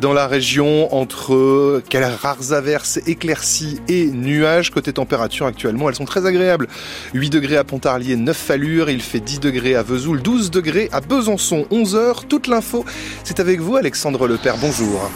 Dans la région, entre quelles rares averses, éclaircies et nuages, côté température actuellement, elles sont très agréables. 8 degrés à Pontarlier, 9 à Lure, il fait 10 degrés à Vesoul, 12 degrés à Besançon, 11 heures. Toute l'info, c'est avec vous Alexandre Lepère, bonjour.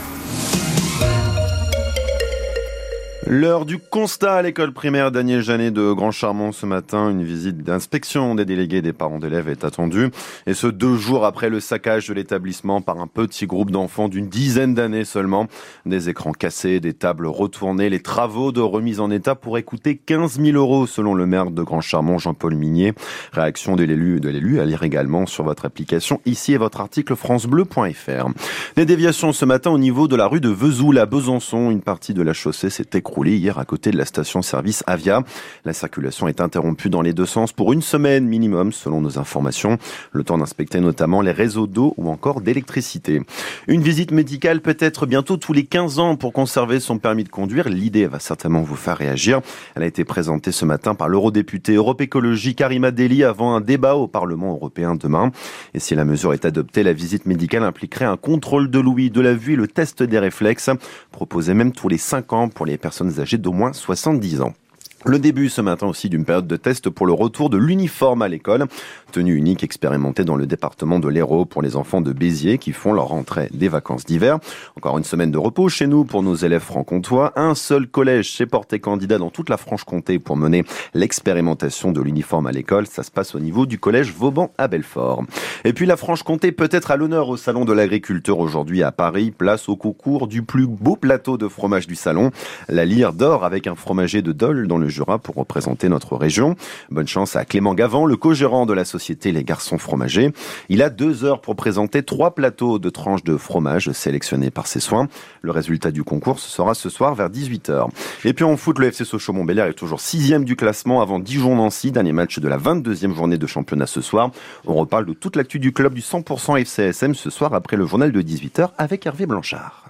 L'heure du constat à l'école primaire Daniel Janet de Grand Charmont ce matin. Une visite d'inspection des délégués des parents d'élèves est attendue. Et ce deux jours après le saccage de l'établissement par un petit groupe d'enfants d'une dizaine d'années seulement. Des écrans cassés, des tables retournées, les travaux de remise en état pourraient coûter 15 000 euros selon le maire de Grand Charmont, Jean-Paul Minier. Réaction de l'élu, de l'élu à lire également sur votre application. Ici est votre article francebleu.fr. Des déviations ce matin au niveau de la rue de Vesoul à Besançon. Une partie de la chaussée s'est écroulée hier à côté de la station-service Avia. La circulation est interrompue dans les deux sens pour une semaine minimum selon nos informations. Le temps d'inspecter notamment les réseaux d'eau ou encore d'électricité. Une visite médicale peut être bientôt tous les 15 ans pour conserver son permis de conduire. L'idée va certainement vous faire réagir. Elle a été présentée ce matin par l'eurodéputé Europe Écologie Karima Deli avant un débat au Parlement européen demain. Et si la mesure est adoptée, la visite médicale impliquerait un contrôle de l'ouïe, de la vue et le test des réflexes, proposé même tous les 5 ans pour les personnes âgés d'au moins 70 ans. Le début ce matin aussi d'une période de test pour le retour de l'uniforme à l'école. Tenue unique expérimentée dans le département de l'Hérault pour les enfants de Béziers qui font leur rentrée des vacances d'hiver. Encore une semaine de repos chez nous pour nos élèves franc-comtois. Un seul collège s'est porté candidat dans toute la Franche-Comté pour mener l'expérimentation de l'uniforme à l'école. Ça se passe au niveau du collège Vauban à Belfort. Et puis la Franche-Comté peut être à l'honneur au Salon de l'Agriculture aujourd'hui à Paris. Place au concours du plus beau plateau de fromage du salon. La lyre d'or avec un fromager de Dole dans le Jura pour représenter notre région. Bonne chance à Clément Gavant, le co-gérant de la société Les Garçons Fromagers. Il a deux heures pour présenter trois plateaux de tranches de fromage sélectionnés par ses soins. Le résultat du concours sera ce soir vers 18h. Et puis en foot, le FC Sochaux-Montbéliard est toujours sixième du classement avant Dijon-Nancy, dernier match de la 22e journée de championnat ce soir. On reparle de toute l'actu du club du 100% FCSM ce soir après le journal de 18h avec Hervé Blanchard.